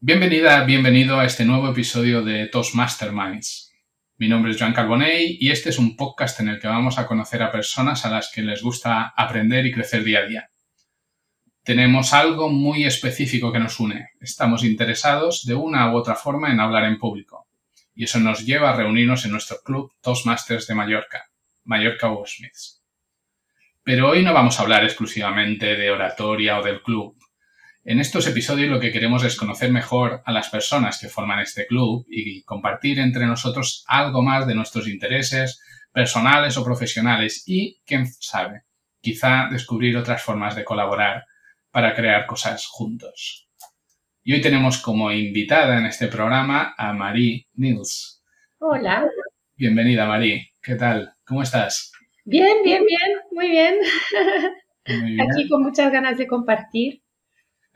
Bienvenida, bienvenido a este nuevo episodio de Toastmasterminds. Mi nombre es Joan Carbonell y este es un podcast en el que vamos a conocer a personas a las que les gusta aprender y crecer día a día. Tenemos algo muy específico que nos une. Estamos interesados de una u otra forma en hablar en público. Y eso nos lleva a reunirnos en nuestro club Toastmasters de Mallorca, Mallorca Wordsmiths. Pero hoy no vamos a hablar exclusivamente de oratoria o del club, en estos episodios lo que queremos es conocer mejor a las personas que forman este club y compartir entre nosotros algo más de nuestros intereses personales o profesionales y, quién sabe, quizá descubrir otras formas de colaborar para crear cosas juntos. Y hoy tenemos como invitada en este programa a Marie Nils. Hola. Bienvenida, Marie. ¿Qué tal? ¿Cómo estás? Bien, bien, bien, muy bien. Muy bien. Aquí con muchas ganas de compartir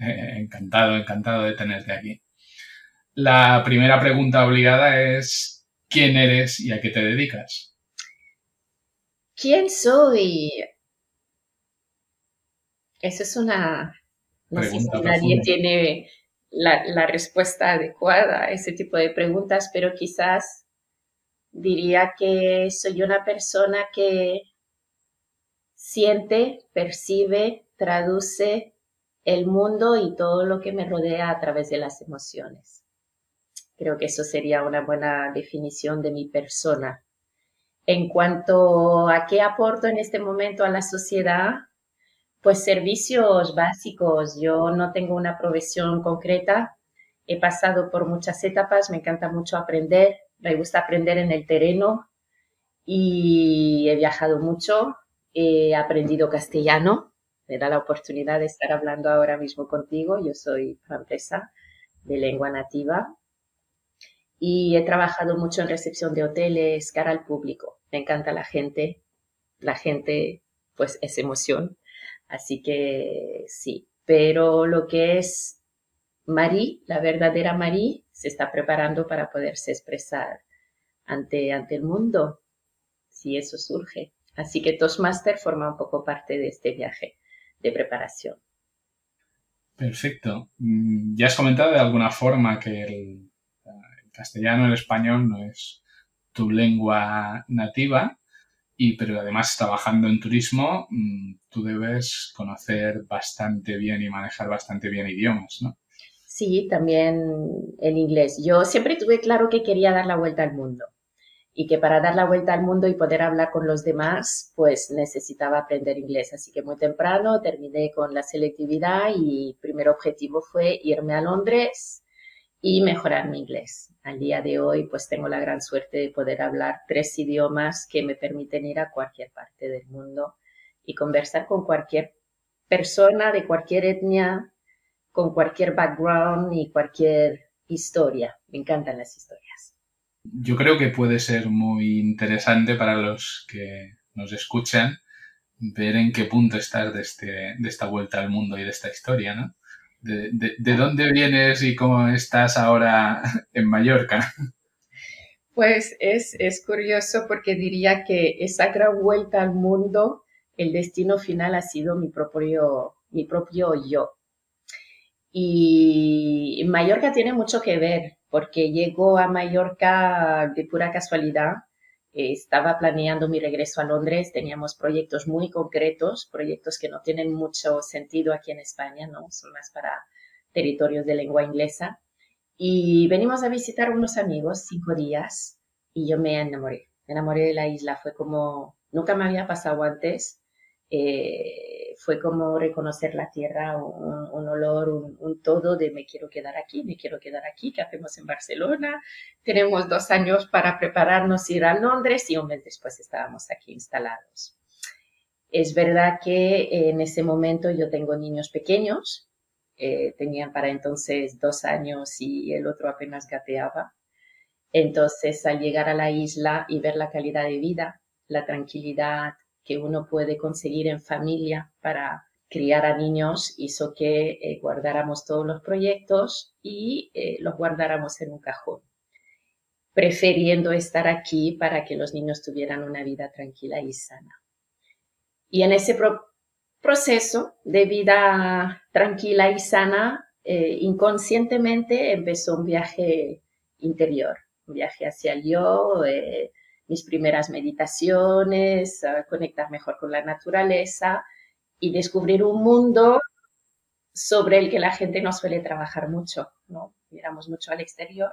eh, encantado, encantado de tenerte aquí. La primera pregunta obligada es, ¿quién eres y a qué te dedicas? ¿Quién soy? Esa es una... No sé si nadie tiene la, la, respuesta adecuada a ese tipo de preguntas, pero quizás diría que soy una persona que siente, percibe, traduce el mundo y todo lo que me rodea a través de las emociones. Creo que eso sería una buena definición de mi persona. En cuanto a qué aporto en este momento a la sociedad, pues servicios básicos. Yo no tengo una profesión concreta. He pasado por muchas etapas, me encanta mucho aprender, me gusta aprender en el terreno y he viajado mucho, he aprendido castellano, me da la oportunidad de estar hablando ahora mismo contigo. Yo soy francesa de lengua nativa y he trabajado mucho en recepción de hoteles, cara al público. Me encanta la gente. La gente, pues, es emoción. Así que sí. Pero lo que es Marie, la verdadera Marie, se está preparando para poderse expresar ante, ante el mundo, si eso surge. Así que Toastmaster forma un poco parte de este viaje de preparación. Perfecto. Mm, ya has comentado de alguna forma que el, castellano, el español no es tu lengua nativa, y, pero además trabajando en turismo, mm, tú debes conocer bastante bien y manejar bastante bien idiomas, ¿no? Sí, también el inglés. Yo siempre tuve claro que quería dar la vuelta al mundo y que para dar la vuelta al mundo y poder hablar con los demás, pues necesitaba aprender inglés. Así que muy temprano terminé con la selectividad y primer objetivo fue irme a Londres y mejorar mi inglés. Al día de hoy, pues tengo la gran suerte de poder hablar tres idiomas que me permiten ir a cualquier parte del mundo y conversar con cualquier persona de cualquier etnia, con cualquier background y cualquier historia. Me encantan las historias yo creo que puede ser muy interesante para los que nos escuchan ver en qué punto estás de, este, de esta vuelta al mundo y de esta historia, ¿no? De, de, dónde vienes y cómo estás ahora en Mallorca. Pues es, es curioso porque diría que esa gran vuelta al mundo, el destino final ha sido mi propio, mi propio yo. Y Mallorca tiene mucho que ver porque llego a Mallorca de pura casualidad. Eh, estaba planeando mi regreso a Londres, teníamos proyectos muy concretos, proyectos que no tienen mucho sentido aquí en España, ¿no? Son más para territorios de lengua inglesa. Y venimos a visitar unos amigos cinco días y yo me enamoré. Me enamoré de la isla, fue como, nunca me había pasado antes. Eh, fue como reconocer la tierra, un, olor, un, todo de me quiero quedar aquí, me quiero quedar aquí, ¿qué hacemos en Barcelona? Tenemos dos años para prepararnos ir a Londres y un mes después estábamos aquí instalados. Es verdad que en ese momento yo tengo niños pequeños, eh, tenían para entonces dos años y el otro apenas gateaba. Entonces, al llegar a la isla y ver la calidad de vida, la tranquilidad, que uno puede conseguir en familia para criar a niños hizo que eh, guardáramos todos los proyectos y eh, los guardáramos en un cajón, prefiriendo estar aquí para que los niños tuvieran una vida tranquila y sana. Y en ese proceso de vida tranquila y sana eh, inconscientemente empezó un viaje interior, un viaje hacia el yo, mis primeras meditaciones, conectar mejor con la naturaleza y descubrir un mundo sobre el que la gente no suele trabajar mucho, ¿no? Miramos mucho al exterior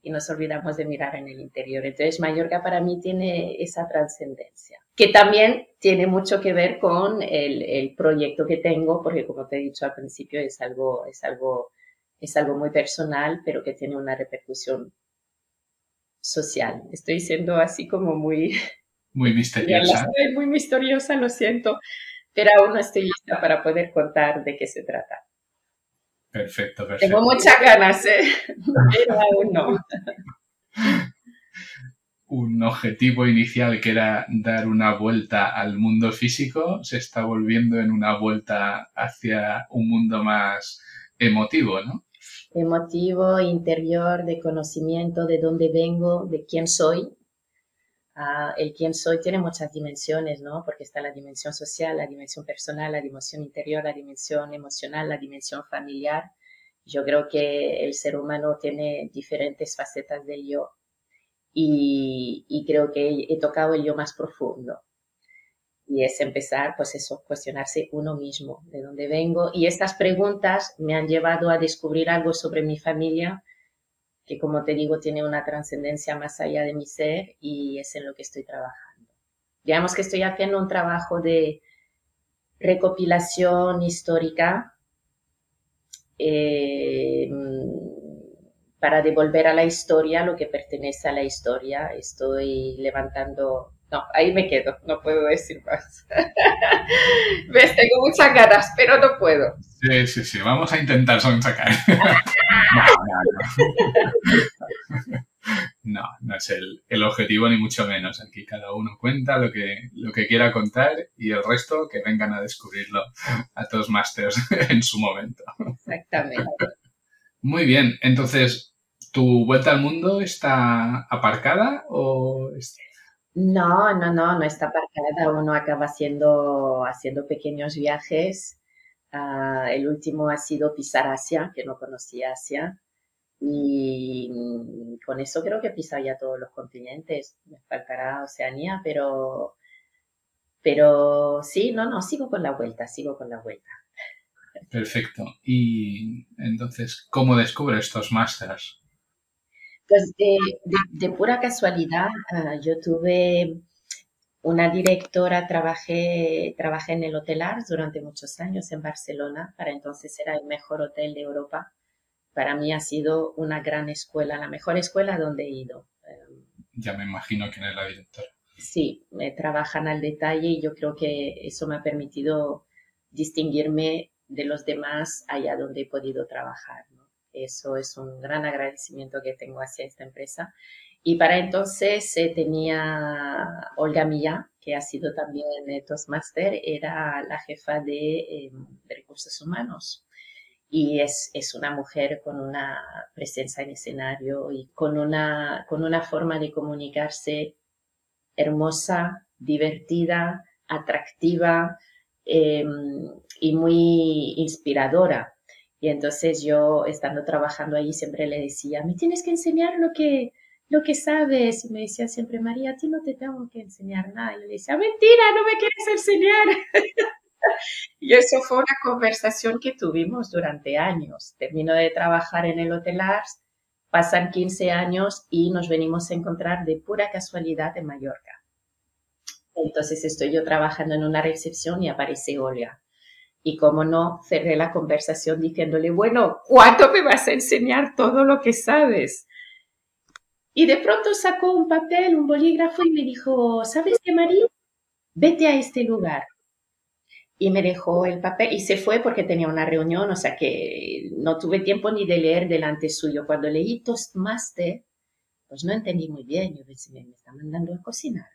y nos olvidamos de mirar en el interior. Entonces, Mallorca para mí tiene esa trascendencia, que también tiene mucho que ver con el, proyecto que tengo, porque como te he dicho al principio, es algo, es algo, es algo muy personal, pero que tiene una repercusión social. Estoy siendo así como muy... Muy misteriosa. muy misteriosa, lo siento, pero aún no estoy lista para poder contar de qué se trata. Perfecto, perfecto. Tengo muchas ganas, ¿eh? pero aún no. Un objetivo inicial que era dar una vuelta al mundo físico se está volviendo en una vuelta hacia un mundo más emotivo, ¿no? Emotivo, interior, de conocimiento de dónde vengo, de quién soy. Ah, el quién soy tiene muchas dimensiones, ¿no? Porque está la dimensión social, la dimensión personal, la dimensión interior, la dimensión emocional, la dimensión familiar. Yo creo que el ser humano tiene diferentes facetas del yo y, creo que he tocado el yo más profundo. Y es empezar, pues eso, cuestionarse uno mismo, de dónde vengo. Y estas preguntas me han llevado a descubrir algo sobre mi familia, que como te digo, tiene una trascendencia más allá de mi ser y es en lo que estoy trabajando. Digamos que estoy haciendo un trabajo de recopilación histórica eh, para devolver a la historia lo que pertenece a la historia. Estoy levantando... No, ahí me quedo, no puedo decir más. Ves, tengo muchas ganas, pero no puedo. Sí, sí, sí, vamos a intentar sacar. no, no, es el, el, objetivo ni mucho menos. Aquí cada uno cuenta lo que, lo que quiera contar y el resto que vengan a descubrirlo a todos Masters en su momento. Exactamente. Muy bien, entonces ¿Tu vuelta al mundo está aparcada o...? No, no, no, no está aparcada. Uno acaba haciendo, haciendo pequeños viajes. Ah, el último ha sido pisar Asia, que no conocía Asia. Y con eso creo que he pisado ya todos los continentes. Me faltará Oceanía, pero, pero sí, no, no, sigo con la vuelta, sigo con la vuelta. Perfecto. Y entonces, ¿cómo descubres estos másters? Pues de, pura casualidad, ah, yo tuve una directora, trabajé, trabajé en el Hotel Ars durante muchos años en Barcelona, para entonces era el mejor hotel de Europa. Para mí ha sido una gran escuela, la mejor escuela donde he ido. Ya me imagino quién es la directora. Sí, me trabajan al detalle y yo creo que eso me ha permitido distinguirme de los demás allá donde he podido trabajar. Eso es un gran agradecimiento que tengo hacia esta empresa. Y para entonces eh, tenía Olga Millán, que ha sido también Toastmaster, era la jefa de, em, recursos humanos. Y es, es, una mujer con una presencia en escenario y con una, con una forma de comunicarse hermosa, divertida, atractiva em, y muy inspiradora. Y entonces yo, estando trabajando ahí, siempre le decía, me tienes que enseñar lo que, lo que sabes. Y me decía siempre, María, a ti no te tengo que enseñar nada. Y le decía, mentira, no me quieres enseñar. y eso fue una conversación que tuvimos durante años. Termino de trabajar en el Hotel Ars, pasan 15 años y nos venimos a encontrar de pura casualidad en Mallorca. Entonces estoy yo trabajando en una recepción y aparece Olga. Y como no, cerré la conversación diciéndole, bueno, ¿cuánto me vas a enseñar todo lo que sabes? Y de pronto sacó un papel, un bolígrafo y me dijo, ¿sabes qué, María? Vete a este lugar. Y me dejó el papel y se fue porque tenía una reunión, o sea que no tuve tiempo ni de leer delante suyo. Cuando leí Toastmaster, pues no entendí muy bien. Yo pensé, me está mandando a cocinar.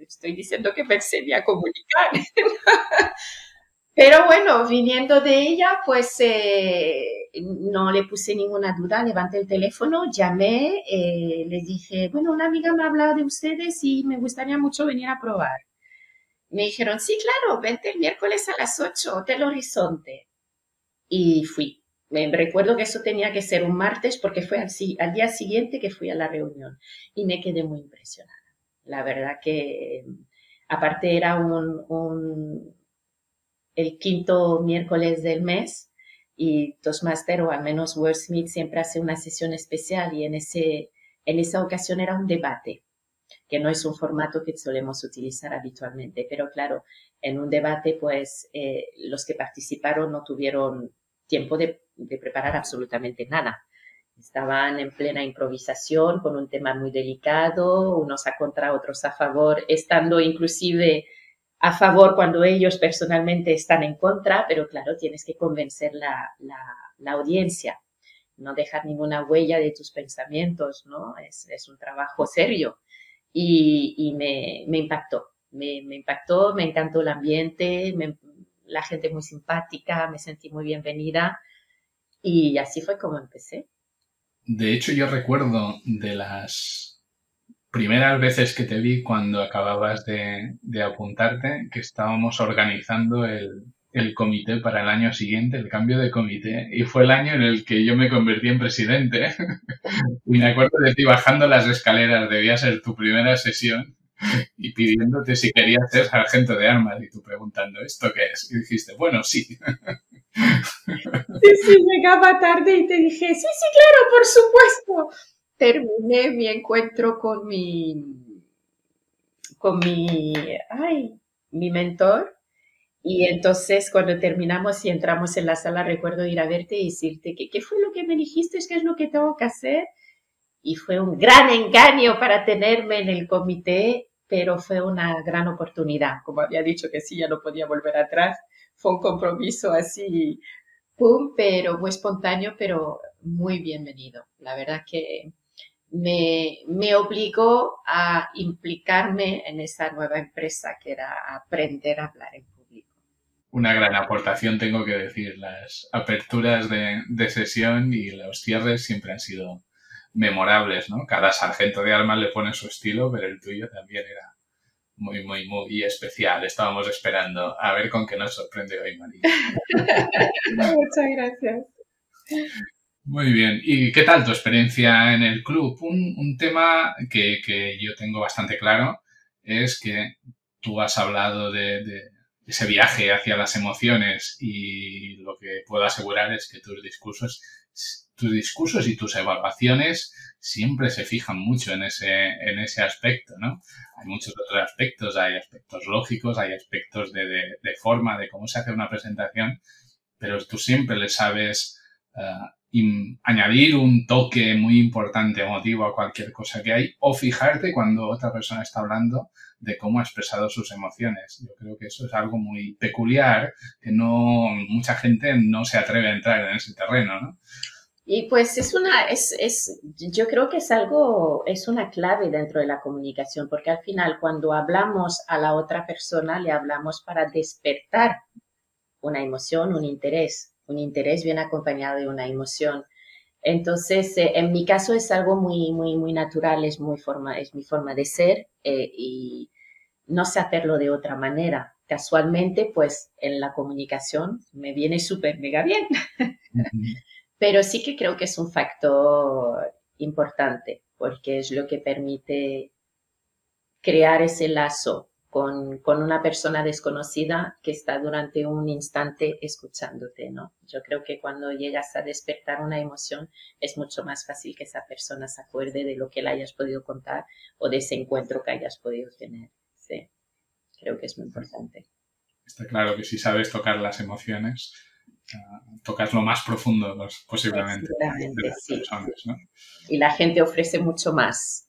Estoy diciendo que me enseñé a comunicar. Pero bueno, viniendo de ella, pues eh, no le puse ninguna duda, levanté el teléfono, llamé, eh, les dije, bueno, una amiga me ha hablado de ustedes y me gustaría mucho venir a probar. Me dijeron, sí, claro, vente el miércoles a las 8, Hotel Horizonte. Y fui. Me recuerdo que eso tenía que ser un martes porque fue al, día siguiente que fui a la reunión y me quedé muy impresionada. La verdad que aparte era un, el quinto miércoles del mes y Toastmaster o al menos Wordsmith siempre hace una sesión especial y en, ese, en esa ocasión era un debate que no es un formato que solemos utilizar habitualmente, pero claro, en un debate pues eh, los que participaron no tuvieron tiempo de, preparar absolutamente nada. Estaban en plena improvisación con un tema muy delicado, unos a contra, otros a favor, estando inclusive a favor cuando ellos personalmente están en contra, pero claro, tienes que convencer la, la, audiencia, no dejar ninguna huella de tus pensamientos, ¿no? Es, es un trabajo serio y, y me, me, impactó, me, me, impactó, me encantó el ambiente, la gente muy simpática, me sentí muy bienvenida y así fue como empecé. De hecho, yo recuerdo de las primeras veces que te vi cuando acababas de, apuntarte, que estábamos organizando el, el comité para el año siguiente, el cambio de comité, y fue el año en el que yo me convertí en presidente. y me acuerdo de ti bajando las escaleras, debía ser tu primera sesión, y pidiéndote si querías ser sargento de armas y tú preguntando, ¿esto qué es? Y dijiste, bueno, sí. Sí, sí, llegaba tarde y te dije, sí, sí, claro, por supuesto. Terminé mi encuentro con mi, con mi, ay, mi mentor. Y entonces cuando terminamos y entramos en la sala, recuerdo ir a verte y decirte que qué fue lo que me dijiste, qué es lo que tengo que hacer. Y fue un gran engaño para tenerme en el comité pero fue una gran oportunidad. Como había dicho que sí, ya no podía volver atrás. Fue un compromiso así, pum, pero muy espontáneo, pero muy bienvenido. La verdad que me, me obligó a implicarme en esa nueva empresa que era aprender a hablar en público. Una gran aportación, tengo que decir. Las aperturas de, de sesión y los cierres siempre han sido memorables, ¿no? Cada sargento de armas le pone su estilo, pero el tuyo también era muy, muy, muy especial. Estábamos esperando a ver con qué nos sorprende hoy, María. Muchas gracias. Muy bien. ¿Y qué tal tu experiencia en el club? Un, tema que, yo tengo bastante claro es que tú has hablado de, de, ese viaje hacia las emociones y lo que puedo asegurar es que tus discursos tus discursos y tus evaluaciones siempre se fijan mucho en ese, en ese aspecto, ¿no? Hay muchos otros aspectos, hay aspectos lógicos, hay aspectos de, de, forma, de cómo se hace una presentación, pero tú siempre le sabes uh, añadir un toque muy importante, emotivo a cualquier cosa que hay, o fijarte cuando otra persona está hablando de cómo ha expresado sus emociones. Yo creo que eso es algo muy peculiar, que no, mucha gente no se atreve a entrar en ese terreno, ¿no? Y pues es una, es, es, yo creo que es algo, es una clave dentro de la comunicación, porque al final cuando hablamos a la otra persona, le hablamos para despertar una emoción, un interés, un interés bien acompañado de una emoción. Entonces, eh, en mi caso es algo muy, muy, muy natural, es, muy forma, es mi forma de ser eh, y no sé hacerlo de otra manera. Casualmente, pues en la comunicación me viene súper mega bien. Pero sí que creo que es un factor importante porque es lo que permite crear ese lazo con, con, una persona desconocida que está durante un instante escuchándote, ¿no? Yo creo que cuando llegas a despertar una emoción es mucho más fácil que esa persona se acuerde de lo que le hayas podido contar o de ese encuentro que hayas podido tener. Sí, creo que es muy importante. Está claro que si sabes tocar las emociones, tocas lo más profundo posiblemente de las personas. ¿no? Y la gente ofrece mucho más,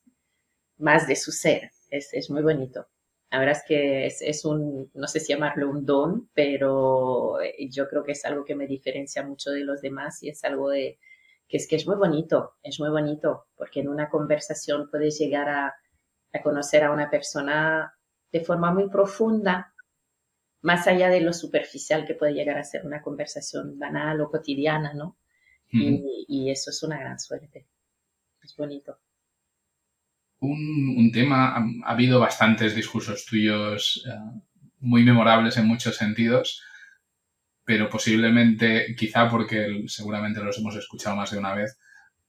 más de su ser. Es, es muy bonito. La verdad es que es, es, un, no sé si llamarlo un don, pero yo creo que es algo que me diferencia mucho de los demás y es algo de, que es que es muy bonito, es muy bonito, porque en una conversación puedes llegar a, a conocer a una persona de forma muy profunda más allá de lo superficial que puede llegar a ser una conversación banal o cotidiana, ¿no? y, eso es una gran suerte. Es bonito. Un, tema, ha, habido bastantes discursos tuyos eh, muy memorables en muchos sentidos, pero posiblemente, quizá porque seguramente los hemos escuchado más de una vez,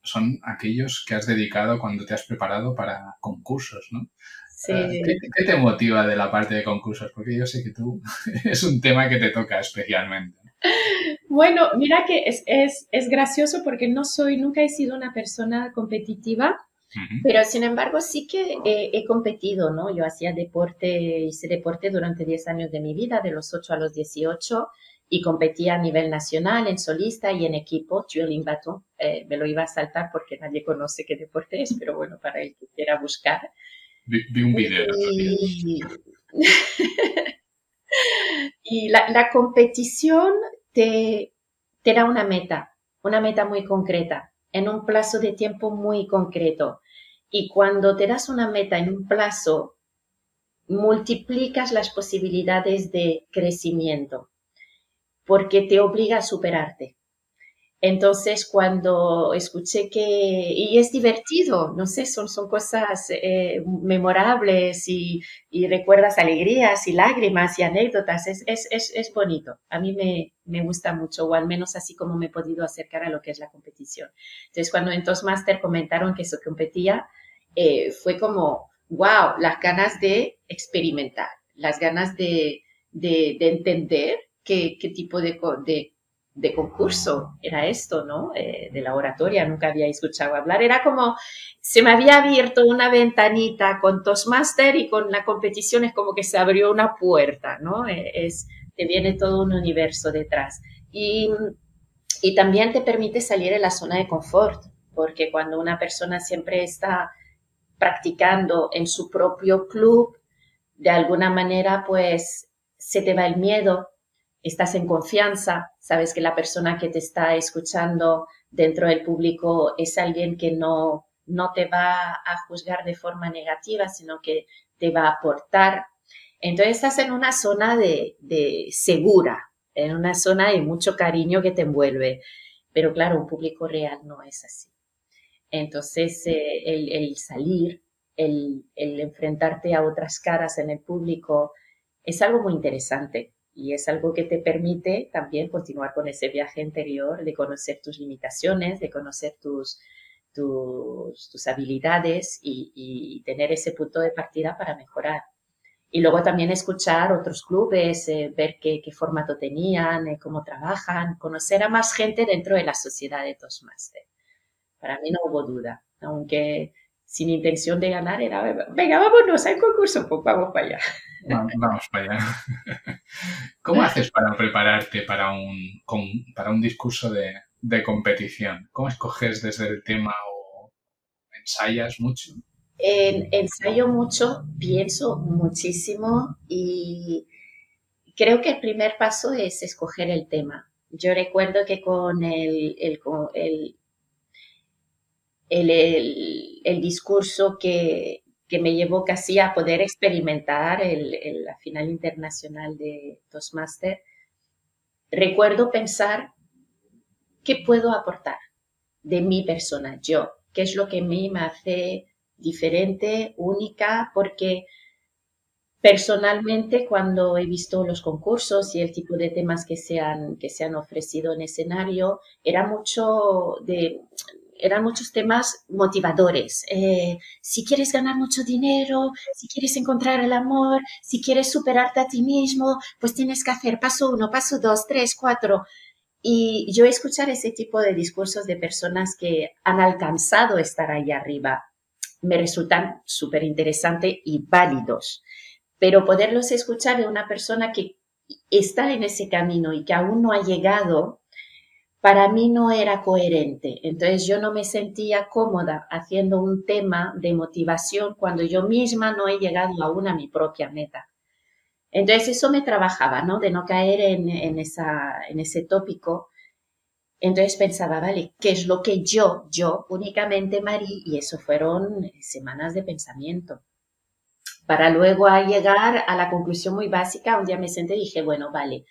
son aquellos que has dedicado cuando te has preparado para concursos, ¿no? Sí. Eh, ¿Qué, te motiva de la parte de concursos? Porque yo sé que tú es un tema que te toca especialmente. Bueno, mira que es, es, es gracioso porque no soy, nunca he sido una persona competitiva, pero sin embargo sí que he, competido, ¿no? Yo hacía deporte, hice deporte durante 10 años de mi vida, de los 8 a los 18, y competía a nivel nacional en solista y en equipo, twirling baton. Eh, me lo iba a saltar porque nadie conoce qué deporte es, pero bueno, para el que quiera buscar. Vi, un video. Y, y la, la, competición te, te da una meta, una meta muy concreta, en un plazo de tiempo muy concreto. Y cuando te das una meta en un plazo, multiplicas las posibilidades de crecimiento porque te obliga a superarte. Entonces, cuando escuché que, y es divertido, no sé, son, son cosas eh, memorables y, y, recuerdas alegrías y lágrimas y anécdotas, es, es, es, es bonito. A mí me, me, gusta mucho, o al menos así como me he podido acercar a lo que es la competición. Entonces, cuando en Toastmaster comentaron que eso competía, eh, fue como, wow, las ganas de experimentar, las ganas de, de, de entender qué, qué tipo de, de, de, concurso era esto, ¿no? Eh, de la oratoria, nunca había escuchado hablar. Era como, se me había abierto una ventanita con Toastmaster y con la competición es como que se abrió una puerta, ¿no? Eh, es, te viene todo un universo detrás. Y, y también te permite salir de la zona de confort, porque cuando una persona siempre está practicando en su propio club, de alguna manera, pues se te va el miedo, estás en confianza, sabes que la persona que te está escuchando dentro del público es alguien que no, no te va a juzgar de forma negativa, sino que te va a aportar. Entonces estás en una zona de, de segura, en una zona de mucho cariño que te envuelve. Pero claro, un público real no es así. Entonces, eh, el, salir, el, enfrentarte a otras caras en el público, es algo muy interesante y es algo que te permite también continuar con ese viaje interior de conocer tus limitaciones, de conocer tus, habilidades y, tener ese punto de partida para mejorar. Y luego también escuchar otros clubes, eh, ver qué, qué, formato tenían, eh, cómo trabajan, conocer a más gente dentro de la sociedad de Toastmaster. Para mí no hubo duda, aunque sin intención de ganar era, venga, vámonos al concurso, pues vamos para allá. Vamos para allá. ¿Cómo haces para prepararte para un, para un discurso de, de competición? ¿Cómo escoges desde el tema o ensayas mucho? ensayo mucho, pienso muchísimo y creo que el primer paso es escoger el tema. Yo recuerdo que con el, el, el, el discurso que, que me llevó casi a poder experimentar el, la final internacional de Toastmaster, recuerdo pensar qué puedo aportar de mi persona, yo, qué es lo que a mí me hace diferente, única, porque personalmente cuando he visto los concursos y el tipo de temas que se que se han ofrecido en escenario, era mucho de eran muchos temas motivadores. Eh, si quieres ganar mucho dinero, si quieres encontrar el amor, si quieres superarte a ti mismo, pues tienes que hacer paso uno, paso dos, tres, cuatro. Y yo escuchar ese tipo de discursos de personas que han alcanzado estar ahí arriba me resultan súper interesantes y válidos. Pero poderlos escuchar de una persona que está en ese camino y que aún no ha llegado, para mí no era coherente. Entonces yo no me sentía cómoda haciendo un tema de motivación cuando yo misma no he llegado aún a mi propia meta. Entonces eso me trabajaba, ¿no? De no caer en, en, en ese tópico. Entonces pensaba, vale, ¿qué es lo que yo, yo, únicamente Marí? Y eso fueron semanas de pensamiento. Para luego llegar a la conclusión muy básica, un día me senté y dije, bueno, vale,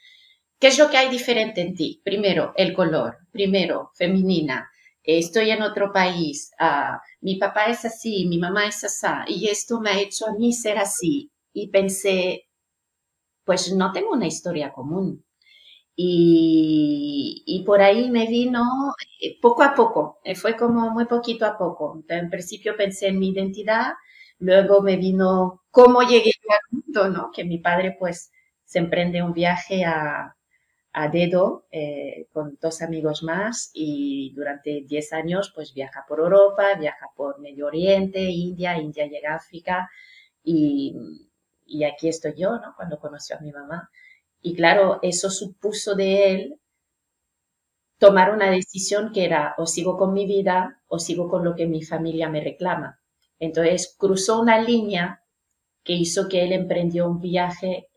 ¿Qué es lo que hay diferente en ti? Primero, el color. Primero, femenina. Estoy en otro país. Ah, mi papá es así, mi mamá es así. Y esto me ha hecho a mí ser así. Y pensé, pues no tengo una historia común. Y, por ahí me vino eh, poco a poco, eh, fue como muy poquito a poco. En principio pensé en mi identidad, luego me vino cómo llegué al mundo, ¿no? Que mi padre pues se emprende un viaje a, a dedo eh, con dos amigos más y durante 10 años pues viaja por Europa, viaja por Medio Oriente, India, India llega a África y, y aquí estoy yo, ¿no? Cuando conoció a mi mamá. Y claro, eso supuso de él tomar una decisión que era o sigo con mi vida o sigo con lo que mi familia me reclama. Entonces cruzó una línea que hizo que él emprendió un viaje,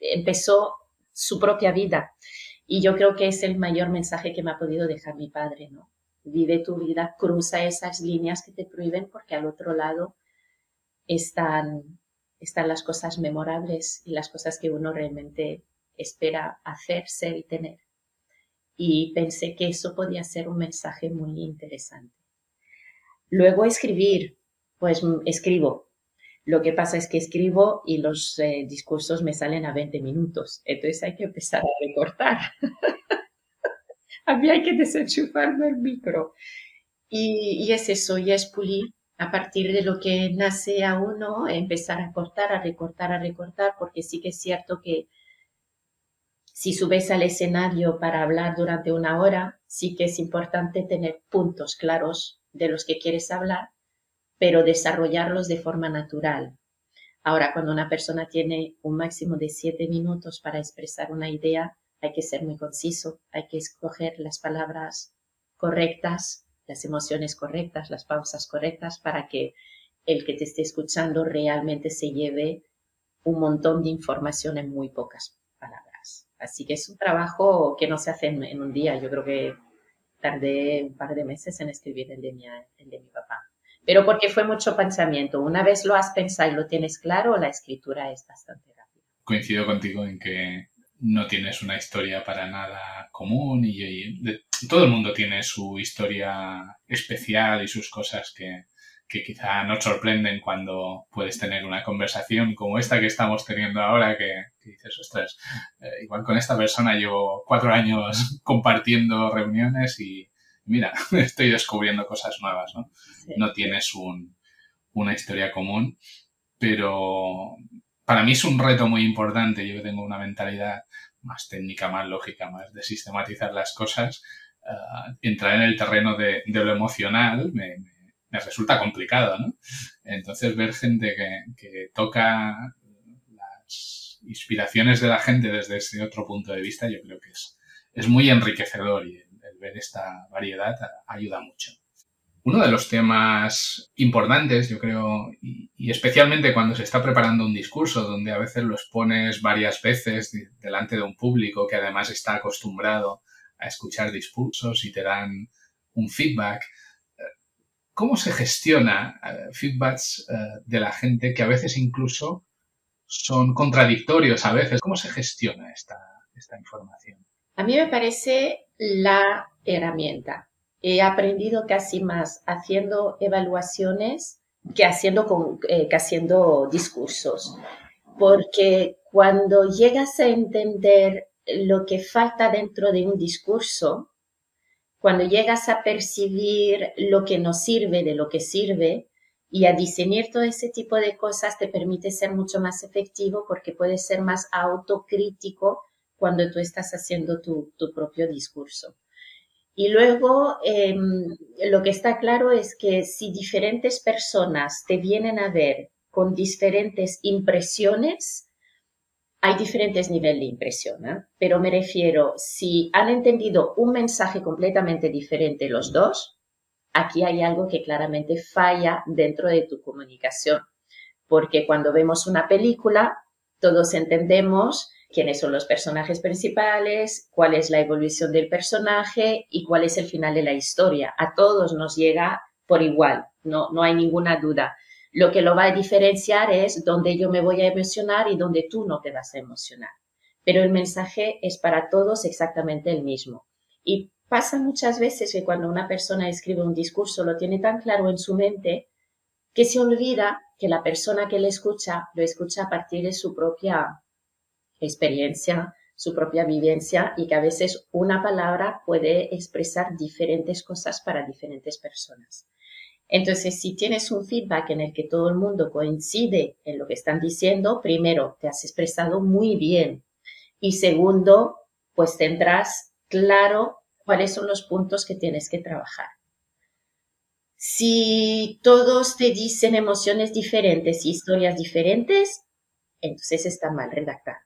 empezó su propia vida. Y yo creo que es el mayor mensaje que me ha podido dejar mi padre, ¿no? Vive tu vida, cruza esas líneas que te prohíben porque al otro lado están, están las cosas memorables y las cosas que uno realmente espera hacer, ser y tener. Y pensé que eso podía ser un mensaje muy interesante. Luego escribir, pues mm, escribo. Lo que pasa es que escribo y los eh, discursos me salen a 20 minutos. Entonces hay que empezar a recortar. a mí hay que desenchufarme el micro. Y, y, es eso, y es pulir a partir de lo que nace a uno, empezar a cortar, a recortar, a recortar, porque sí que es cierto que si subes al escenario para hablar durante una hora, sí que es importante tener puntos claros de los que quieres hablar, pero desarrollarlos de forma natural. Ahora, cuando una persona tiene un máximo de siete minutos para expresar una idea, hay que ser muy conciso, hay que escoger las palabras correctas, las emociones correctas, las pausas correctas para que el que te esté escuchando realmente se lleve un montón de información en muy pocas palabras. Así que es un trabajo que no se hace en, un día. Yo creo que tardé un par de meses en escribir el de, mi, el de mi papá. Pero porque fue mucho pensamiento. Una vez lo has pensado y lo tienes claro, la escritura es bastante rápida. Coincido contigo en que no tienes una historia para nada común y, todo el mundo tiene su historia especial y sus cosas que, quizá nos sorprenden cuando puedes tener una conversación como esta que estamos teniendo ahora, que, dices, ostras, eh, igual con esta persona llevo cuatro años compartiendo reuniones y mira, estoy descubriendo cosas nuevas, ¿no? No tienes un, una historia común, pero para mí es un reto muy importante. Yo tengo una mentalidad más técnica, más lógica, más de sistematizar las cosas. Eh, entrar en el terreno de, lo emocional me me resulta complicado, ¿no? Entonces ver gente que, toca las inspiraciones de la gente desde ese otro punto de vista, yo creo que es, es muy enriquecedor y ver esta variedad ayuda mucho. Uno de los temas importantes, yo creo, y, especialmente cuando se está preparando un discurso, donde a veces lo expones varias veces delante de un público que además está acostumbrado a escuchar discursos y te dan un feedback, ¿Cómo se gestiona eh, feedbacks eh, de la gente que a veces incluso son contradictorios a veces? ¿Cómo se gestiona esta, esta información? A mí me parece la herramienta. He aprendido casi más haciendo evaluaciones que haciendo, eh, que haciendo discursos. Porque cuando llegas a entender lo que falta dentro de un discurso, cuando llegas a percibir lo que nos sirve de lo que sirve y a diseñar todo ese tipo de cosas te permite ser mucho más efectivo porque puedes ser más autocrítico cuando tú estás haciendo tu, propio discurso. Y luego, em, lo que está claro es que si diferentes personas te vienen a ver con diferentes impresiones, hay diferentes niveles de impresión, ¿eh? pero me refiero, si han entendido un mensaje completamente diferente los dos, aquí hay algo que claramente falla dentro de tu comunicación, porque cuando vemos una película, todos entendemos quiénes son los personajes principales, cuál es la evolución del personaje y cuál es el final de la historia. A todos nos llega por igual, no, no hay ninguna duda. Lo que lo va a diferenciar es donde yo me voy a emocionar y donde tú no te vas a emocionar. Pero el mensaje es para todos exactamente el mismo. Y pasa muchas veces que cuando una persona escribe un discurso lo tiene tan claro en su mente que se olvida que la persona que le escucha lo escucha a partir de su propia experiencia, su propia vivencia y que a veces una palabra puede expresar diferentes cosas para diferentes personas. Entonces, si tienes un feedback en el que todo el mundo coincide en lo que están diciendo, primero, te has expresado muy bien. Y segundo, pues tendrás claro cuáles son los puntos que tienes que trabajar. Si todos te dicen emociones diferentes y historias diferentes, entonces está mal redactado.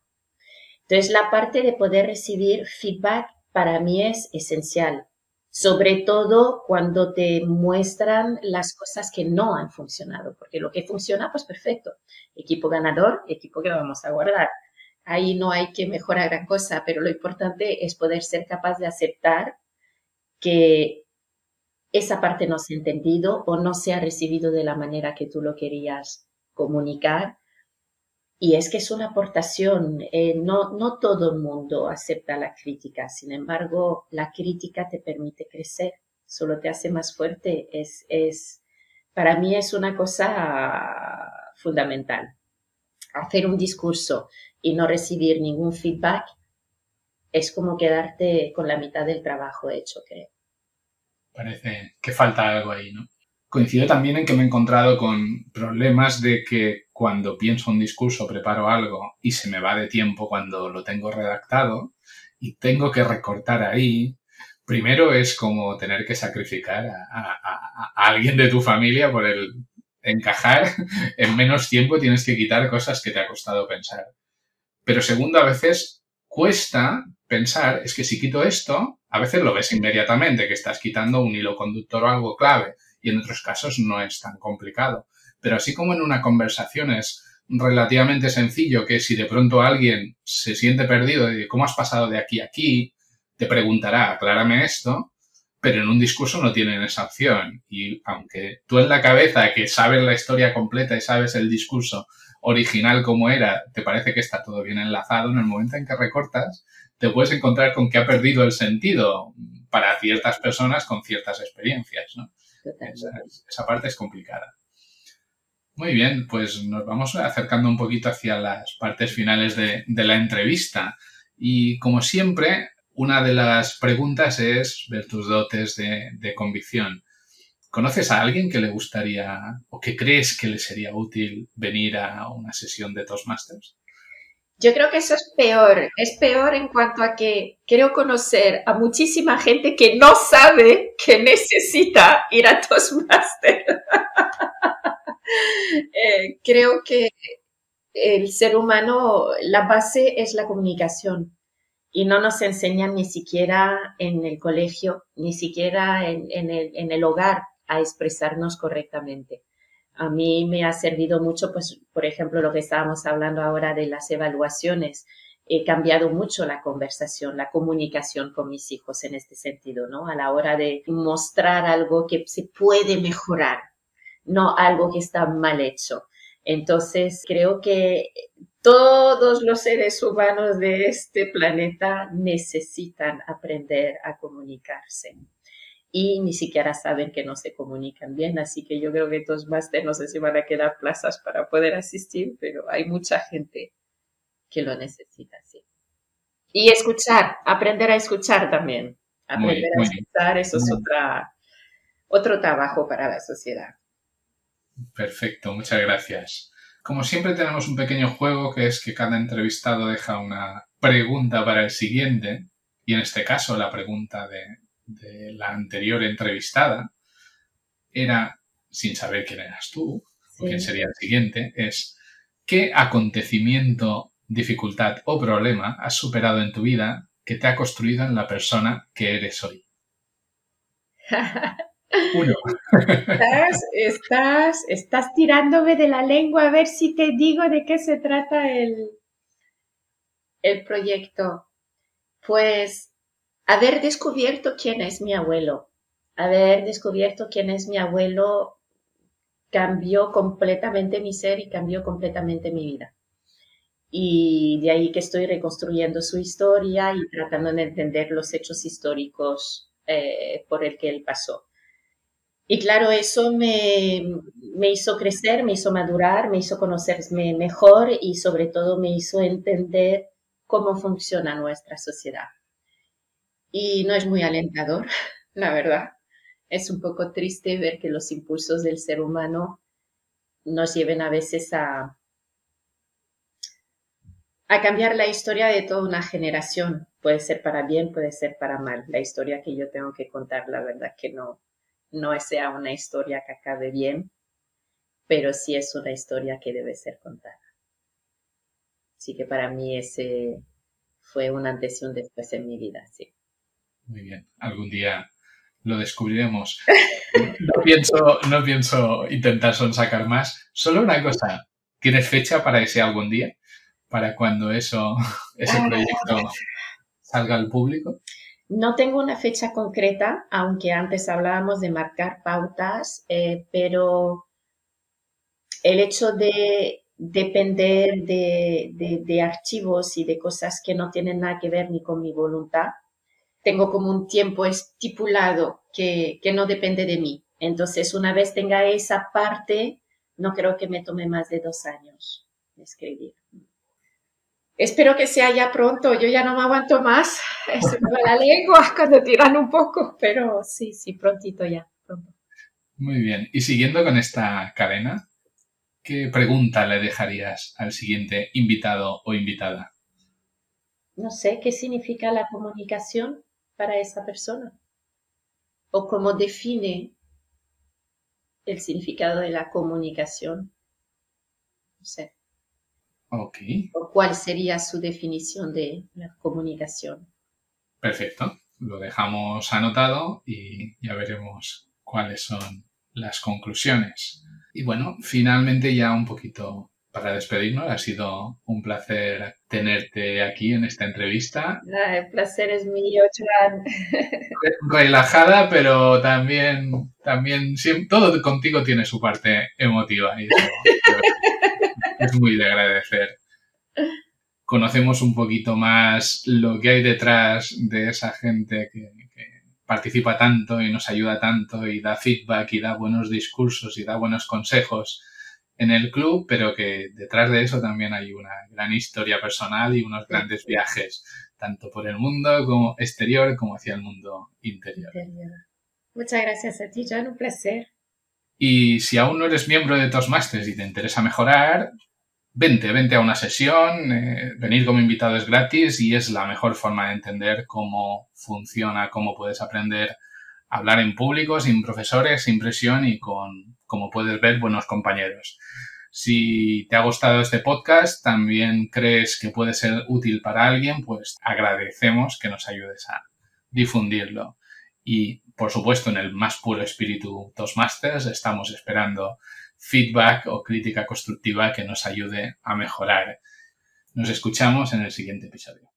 Entonces, la parte de poder recibir feedback para mí es esencial, sobre todo cuando te muestran las cosas que no han funcionado, porque lo que funciona, pues perfecto. Equipo ganador, equipo que vamos a guardar. Ahí no hay que mejorar gran cosa, pero lo importante es poder ser capaz de aceptar que esa parte no se ha entendido o no se ha recibido de la manera que tú lo querías comunicar y es que es una aportación, eh, no, no todo el mundo acepta la crítica, sin embargo, la crítica te permite crecer, solo te hace más fuerte, es, es, para mí es una cosa fundamental. Hacer un discurso y no recibir ningún feedback es como quedarte con la mitad del trabajo hecho, creo. Parece que falta algo ahí, ¿no? Coincido también en que me he encontrado con problemas de que cuando pienso un discurso, preparo algo y se me va de tiempo cuando lo tengo redactado y tengo que recortar ahí. Primero es como tener que sacrificar a, alguien de tu familia por el encajar en menos tiempo tienes que quitar cosas que te ha costado pensar. Pero segundo, a veces cuesta pensar, es que si quito esto, a veces lo ves inmediatamente, que estás quitando un hilo conductor o algo clave, y en otros casos no es tan complicado. Pero así como en una conversación es relativamente sencillo que si de pronto alguien se siente perdido de cómo has pasado de aquí a aquí, te preguntará, aclárame esto, pero en un discurso no tienen esa opción. Y aunque tú en la cabeza que sabes la historia completa y sabes el discurso original como era, te parece que está todo bien enlazado, en el momento en que recortas, te puedes encontrar con que ha perdido el sentido para ciertas personas con ciertas experiencias, ¿no? Esa, parte es complicada. Muy bien, pues nos vamos acercando un poquito hacia las partes finales de, la entrevista. Y como siempre, una de las preguntas es ver tus dotes de, de, convicción. ¿Conoces a alguien que le gustaría o que crees que le sería útil venir a una sesión de Toastmasters? Yo creo que eso es peor. Es peor en cuanto a que quiero conocer a muchísima gente que no sabe que necesita ir a Toastmasters. Eh, creo que el ser humano, la base es la comunicación y no nos enseñan ni siquiera en el colegio, ni siquiera en el hogar a expresarnos correctamente a mí me ha servido mucho, pues, por ejemplo, lo que estábamos hablando ahora de las evaluaciones. He cambiado mucho la conversación, la comunicación con mis hijos en este sentido, ¿no? A la hora de mostrar algo que se puede mejorar, no algo que está mal hecho. Entonces, creo que todos los seres humanos de este planeta necesitan aprender a comunicarse y ni siquiera saben que no se comunican bien. Así que yo creo que todos más de no sé si van a quedar plazas para poder asistir, pero hay mucha gente que lo necesita, sí. Y escuchar, aprender a escuchar también. Aprender a escuchar, eso es otra, otro trabajo para la sociedad. Perfecto, muchas gracias. Como siempre tenemos un pequeño juego que es que cada entrevistado deja una pregunta para el siguiente y en este caso la pregunta de, de la anterior entrevistada era, sin saber quién eras tú, o quién sería el siguiente, es ¿qué acontecimiento, dificultad o problema has superado en tu vida que te ha construido en la persona que eres hoy? Uno. Estás, estás, estás tirándome de la lengua a ver si te digo de qué se trata el, el proyecto. Pues haber descubierto quién es mi abuelo, haber descubierto quién es mi abuelo cambió completamente mi ser y cambió completamente mi vida. Y de ahí que estoy reconstruyendo su historia y tratando de entender los hechos históricos eh, por el que él pasó. Y claro, eso me, me, hizo crecer, me hizo madurar, me hizo conocerme mejor y sobre todo me hizo entender cómo funciona nuestra sociedad. Y no es muy alentador, la verdad. Es un poco triste ver que los impulsos del ser humano nos lleven a veces a, a cambiar la historia de toda una generación. Puede ser para bien, puede ser para mal. La historia que yo tengo que contar, la verdad que no, no sea una historia que acabe bien, pero sí es una historia que debe ser contada. Así que para mí ese fue un antes y un después en mi vida, sí. Muy bien, algún día lo descubriremos. No pienso, no pienso intentar sonsacar más. Solo una cosa, ¿tienes fecha para ese algún día? Para cuando eso, ese ah. proyecto salga al público. No tengo una fecha concreta, aunque antes hablábamos de marcar pautas, eh, pero el hecho de depender de, archivos y de cosas que no tienen nada que ver ni con mi voluntad, tengo como un tiempo estipulado que, que no depende de mí. Entonces, una vez tenga esa parte, no creo que me tome más de dos años escribir. Espero que sea ya pronto, yo ya no me aguanto más, se me va la lengua cuando tiran un poco, pero sí, sí, prontito ya, pronto. Muy bien, y siguiendo con esta cadena, ¿qué pregunta le dejarías al siguiente invitado o invitada? No sé, ¿qué significa la comunicación para esa persona? ¿O cómo define el significado de la comunicación? No sé. Ok. ¿O cuál sería su definición de la comunicación? Perfecto. Lo dejamos anotado y ya veremos cuáles son las conclusiones. Y bueno, finalmente ya un poquito para despedirnos. Ha sido un placer tenerte aquí en esta entrevista. Ah, el placer es mío. Relajada, pero también, también todo contigo tiene su parte emotiva. Y es muy de agradecer. Conocemos un poquito más lo que hay detrás de esa gente que, que participa tanto y nos ayuda tanto y da feedback y da buenos discursos y da buenos consejos en el club, pero que detrás de eso también hay una gran historia personal y unos grandes viajes, tanto por el mundo como exterior como hacia el mundo interior. Muchas gracias a ti, John, un placer. Y si aún no eres miembro de Toastmasters y te interesa mejorar, vente, vente a una sesión, eh, venir como invitado es gratis y es la mejor forma de entender cómo funciona, cómo puedes aprender a hablar en público, sin profesores, sin presión y con, como puedes ver, buenos compañeros. Si te ha gustado este podcast, también crees que puede ser útil para alguien, pues agradecemos que nos ayudes a difundirlo. Y, por supuesto, en el más puro espíritu Toastmasters estamos esperando feedback o crítica constructiva que nos ayude a mejorar. Nos escuchamos en el siguiente episodio.